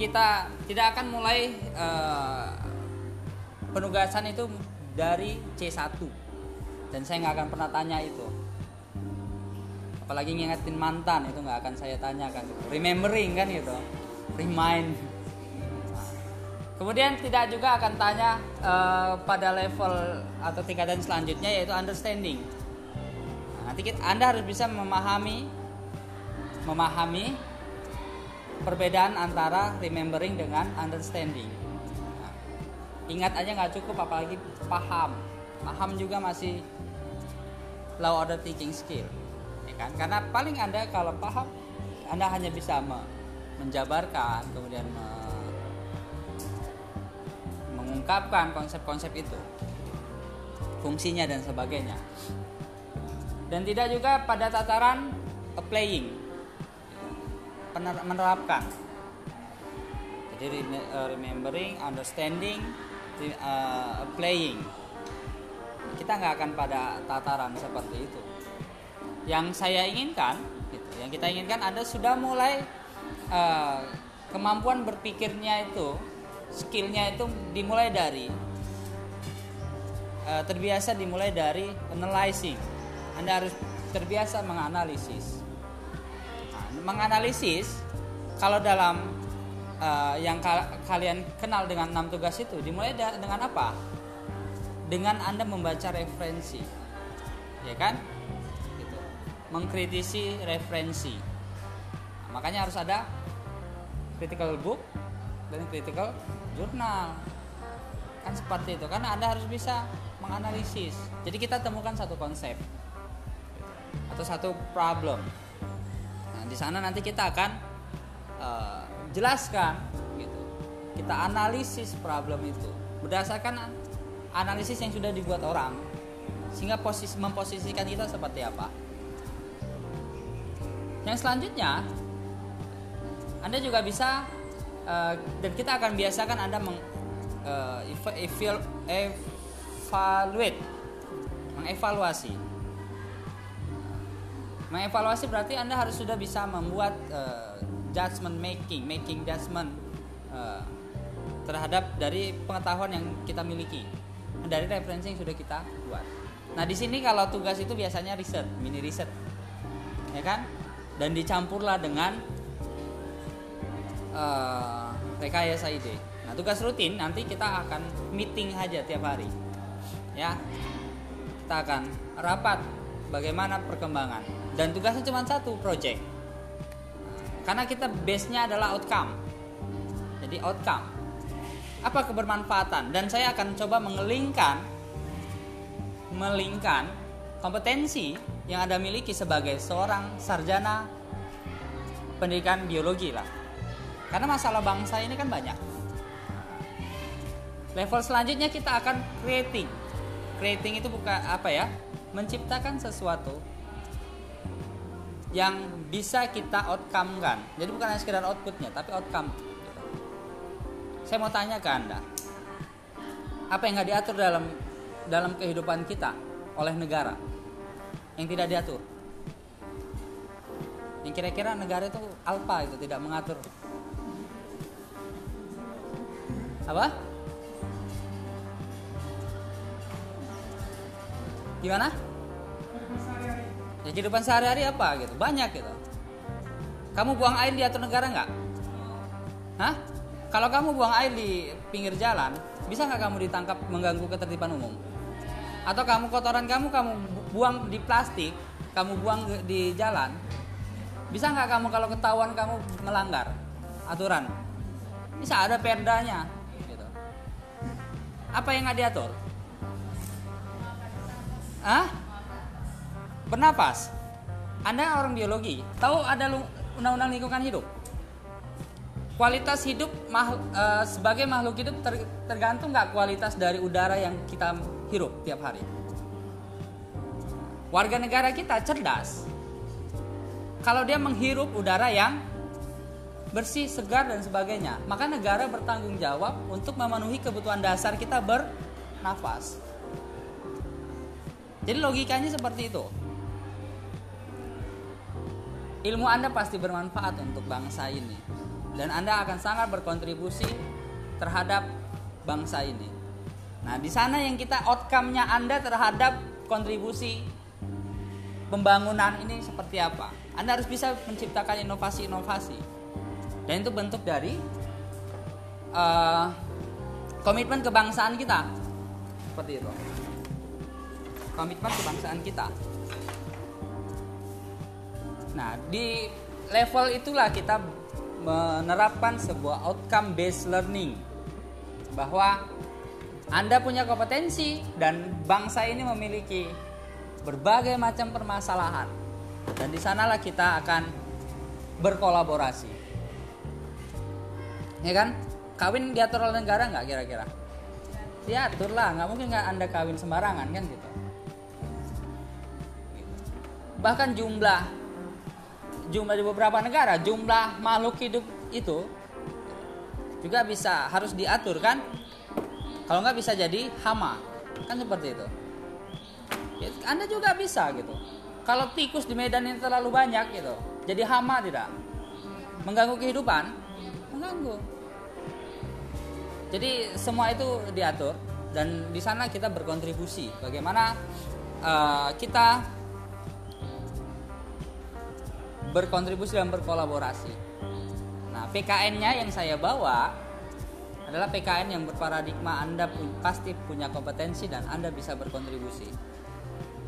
kita tidak akan mulai uh, penugasan itu dari C1 dan saya nggak akan pernah tanya itu. Apalagi ngingetin mantan itu nggak akan saya tanyakan remembering kan gitu. Remind. Kemudian tidak juga akan tanya uh, pada level atau tingkatan selanjutnya yaitu understanding. Nah, nanti kita, anda harus bisa memahami memahami perbedaan antara remembering dengan understanding. Nah, ingat aja nggak cukup apalagi paham. Paham juga masih low order thinking skill kan? Karena paling anda kalau paham anda hanya bisa me menjabarkan kemudian me mengungkapkan konsep-konsep itu fungsinya dan sebagainya. Dan tidak juga pada tataran applying menerapkan. Jadi uh, remembering understanding uh, applying kita nggak akan pada tataran seperti itu. Yang saya inginkan gitu yang kita inginkan anda sudah mulai uh, kemampuan berpikirnya itu skillnya itu dimulai dari terbiasa dimulai dari analyzing. Anda harus terbiasa menganalisis menganalisis kalau dalam uh, yang ka kalian kenal dengan enam tugas itu dimulai dengan apa dengan anda membaca referensi ya kan mengkritisi referensi. Nah, makanya harus ada critical book dan critical journal. Kan seperti itu. Karena Anda harus bisa menganalisis. Jadi kita temukan satu konsep atau satu problem. Di sana nanti kita akan uh, jelaskan gitu. Kita analisis problem itu berdasarkan analisis yang sudah dibuat orang sehingga posisi memposisikan kita seperti apa. Yang selanjutnya, Anda juga bisa uh, dan kita akan biasakan Anda meng uh, evaluate, mengevaluasi. Mengevaluasi berarti Anda harus sudah bisa membuat uh, judgment making, making judgment uh, terhadap dari pengetahuan yang kita miliki, dari referensi yang sudah kita buat. Nah di sini kalau tugas itu biasanya riset, mini riset, ya kan? dan dicampurlah dengan uh, rekayasa ide. Nah, tugas rutin nanti kita akan meeting aja tiap hari. Ya. Kita akan rapat bagaimana perkembangan dan tugasnya cuma satu project. Karena kita base-nya adalah outcome. Jadi outcome. Apa kebermanfaatan dan saya akan coba mengelingkan melingkan kompetensi yang Anda miliki sebagai seorang sarjana pendidikan biologi lah. Karena masalah bangsa ini kan banyak. Level selanjutnya kita akan creating. Creating itu bukan apa ya? Menciptakan sesuatu yang bisa kita outcome kan. Jadi bukan hanya sekedar outputnya, tapi outcome. Saya mau tanya ke Anda. Apa yang nggak diatur dalam dalam kehidupan kita oleh negara? yang tidak diatur yang kira-kira negara itu alpa itu tidak mengatur apa gimana ya kehidupan sehari-hari apa gitu banyak gitu kamu buang air diatur negara nggak Hah? Kalau kamu buang air di pinggir jalan, bisa nggak kamu ditangkap mengganggu ketertiban umum? Atau kamu kotoran kamu kamu buang di plastik kamu buang di jalan bisa nggak kamu kalau ketahuan kamu melanggar aturan bisa ada perdanya gitu. apa yang nggak diatur ah bernapas? Anda orang biologi tahu ada undang-undang lingkungan hidup? Kualitas hidup makhluk, uh, sebagai makhluk hidup ter, tergantung nggak kualitas dari udara yang kita hirup tiap hari? Warga negara kita cerdas. Kalau dia menghirup udara yang bersih, segar dan sebagainya, maka negara bertanggung jawab untuk memenuhi kebutuhan dasar kita bernafas. Jadi logikanya seperti itu. Ilmu Anda pasti bermanfaat untuk bangsa ini. dan Anda akan sangat berkontribusi terhadap bangsa ini. Nah, di sana yang kita outcome-nya Anda terhadap kontribusi pembangunan ini seperti apa. Anda harus bisa menciptakan inovasi-inovasi. Dan itu bentuk dari uh, komitmen kebangsaan kita. Seperti itu. Komitmen kebangsaan kita. Nah, di level itulah kita menerapkan sebuah outcome based learning bahwa Anda punya kompetensi dan bangsa ini memiliki berbagai macam permasalahan dan di sanalah kita akan berkolaborasi. Ya kan? Kawin diatur oleh negara nggak kira-kira? Diatur lah nggak mungkin nggak anda kawin sembarangan kan gitu bahkan jumlah jumlah di beberapa negara jumlah makhluk hidup itu juga bisa harus diatur kan? Kalau nggak bisa jadi hama kan seperti itu. Ya, anda juga bisa gitu. Kalau tikus di Medan ini terlalu banyak gitu jadi hama tidak. Mengganggu kehidupan? Mengganggu. Jadi semua itu diatur dan di sana kita berkontribusi. Bagaimana uh, kita berkontribusi dan berkolaborasi. Nah PKN-nya yang saya bawa adalah PKN yang berparadigma Anda pasti punya kompetensi dan Anda bisa berkontribusi.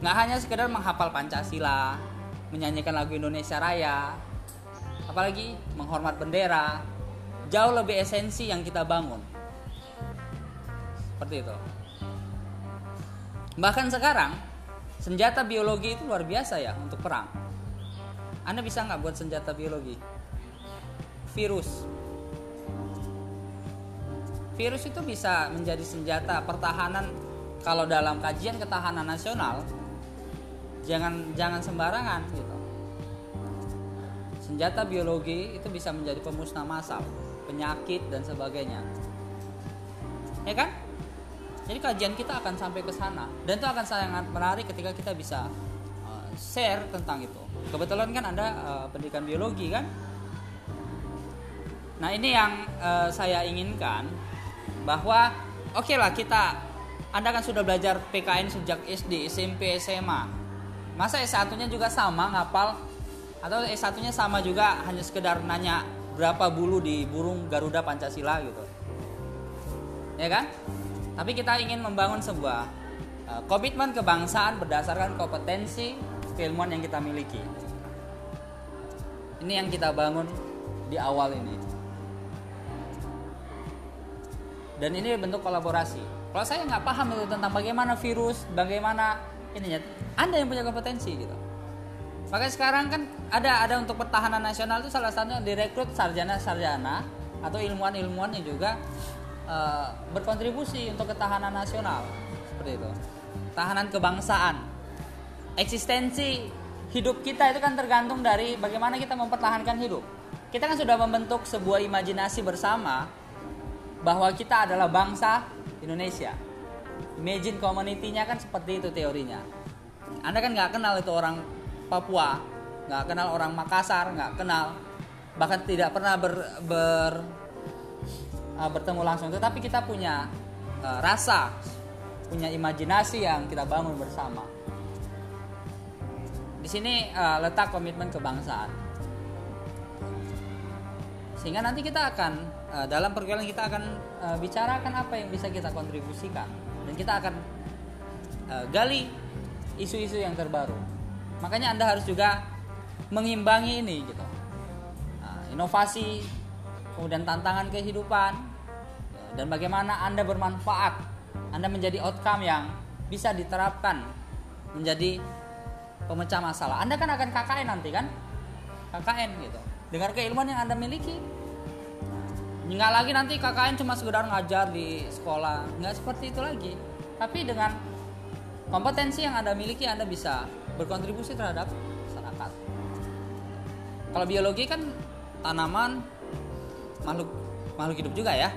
Nggak hanya sekedar menghafal Pancasila menyanyikan lagu Indonesia Raya apalagi menghormat bendera jauh lebih esensi yang kita bangun. Seperti itu. Bahkan sekarang senjata biologi itu luar biasa ya untuk perang anda bisa nggak buat senjata biologi? Virus. Virus itu bisa menjadi senjata pertahanan. Kalau dalam kajian ketahanan nasional jangan jangan sembarangan gitu. Senjata biologi itu bisa menjadi pemusnah massal penyakit dan sebagainya. Ya kan? Jadi kajian kita akan sampai ke sana dan itu akan sangat menarik ketika kita bisa share tentang itu. Kebetulan kan anda uh, pendidikan biologi kan? Nah ini yang uh, saya inginkan bahwa oke okay lah kita anda kan sudah belajar PKN sejak SD SMP SMA masa S1-nya juga sama ngapal? Atau S1-nya sama juga hanya sekedar nanya berapa bulu di burung Garuda Pancasila gitu? Ya kan? Tapi kita ingin membangun sebuah uh, komitmen kebangsaan berdasarkan kompetensi keilmuan yang kita miliki. Ini yang kita bangun di awal ini. Dan ini bentuk kolaborasi. Kalau saya nggak paham itu tentang bagaimana virus bagaimana ininya anda yang punya kompetensi gitu. Makanya sekarang kan ada ada untuk pertahanan nasional itu salah satunya direkrut sarjana-sarjana atau ilmuwan-ilmuwan yang juga uh, berkontribusi untuk ketahanan nasional. Seperti itu. Tahanan kebangsaan eksistensi hidup kita itu kan tergantung dari bagaimana kita mempertahankan hidup. Kita kan sudah membentuk sebuah imajinasi bersama bahwa kita adalah bangsa Indonesia. Imagine community-nya kan seperti itu teorinya. Anda kan nggak kenal itu orang Papua nggak kenal orang Makassar nggak kenal. Bahkan tidak pernah ber, ber uh, bertemu langsung. Tetapi kita punya uh, rasa punya imajinasi yang kita bangun bersama di sini uh, letak komitmen kebangsaan. Sehingga nanti kita akan uh, dalam pergaulan kita akan uh, bicarakan apa yang bisa kita kontribusikan. Dan kita akan uh, gali isu-isu yang terbaru. Makanya anda harus juga mengimbangi ini gitu. Nah, inovasi kemudian tantangan kehidupan dan bagaimana anda bermanfaat. Anda menjadi outcome yang bisa diterapkan menjadi pemecah masalah. Anda kan akan KKN nanti kan? KKN gitu. Dengar keilmuan yang anda miliki. Nggak lagi nanti KKN cuma sekedar ngajar di sekolah. Nggak seperti itu lagi. Tapi dengan kompetensi yang anda miliki anda bisa berkontribusi terhadap masyarakat. Kalau biologi kan tanaman makhluk makhluk hidup juga ya.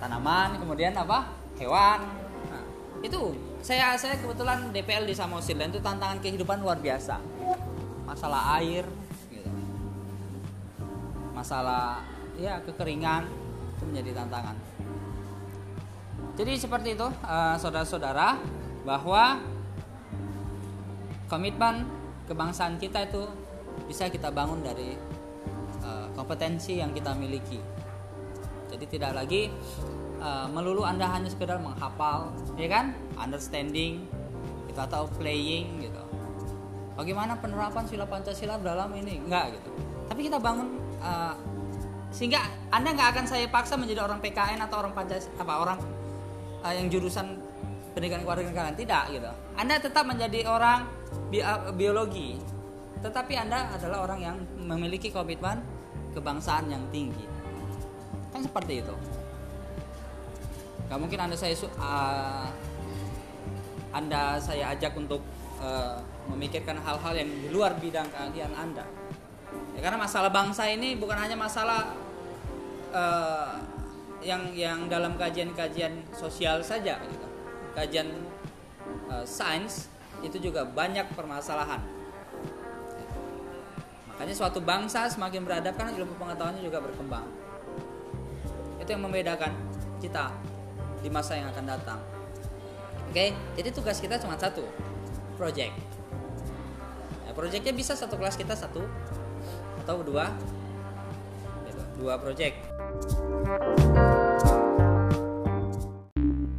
Tanaman kemudian apa? Hewan. Nah, itu saya saya kebetulan DPL di Samosil dan itu tantangan kehidupan luar biasa masalah air gitu. masalah ya kekeringan itu menjadi tantangan. Jadi seperti itu uh, saudara-saudara bahwa komitmen kebangsaan kita itu bisa kita bangun dari uh, kompetensi yang kita miliki. Jadi tidak lagi uh, melulu anda hanya sekedar menghafal, ya kan? Understanding, gitu atau playing gitu. Bagaimana penerapan sila Pancasila dalam ini? Enggak gitu. Tapi kita bangun uh, sehingga anda nggak akan saya paksa menjadi orang PKN atau orang Pancasila apa orang uh, yang jurusan pendidikan kewarganegaraan tidak gitu. Anda tetap menjadi orang bi biologi, tetapi Anda adalah orang yang memiliki komitmen kebangsaan yang tinggi. Kan seperti itu. Gak mungkin Anda saya uh, Anda saya ajak untuk uh, memikirkan hal-hal yang di luar bidang keahlian Anda. Ya, karena masalah bangsa ini bukan hanya masalah uh, yang yang dalam kajian-kajian sosial saja gitu. kajian uh, sains itu juga banyak permasalahan makanya suatu bangsa semakin beradab kan ilmu pengetahuannya juga berkembang itu yang membedakan kita di masa yang akan datang oke jadi tugas kita cuma satu project ya, projectnya bisa satu kelas kita satu atau dua gitu, dua project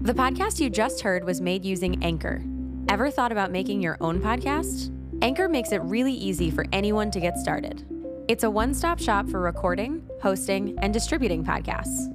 The podcast you just heard was made using Anchor. Ever thought about making your own podcast? Anchor makes it really easy for anyone to get started. It's a one stop shop for recording, hosting, and distributing podcasts.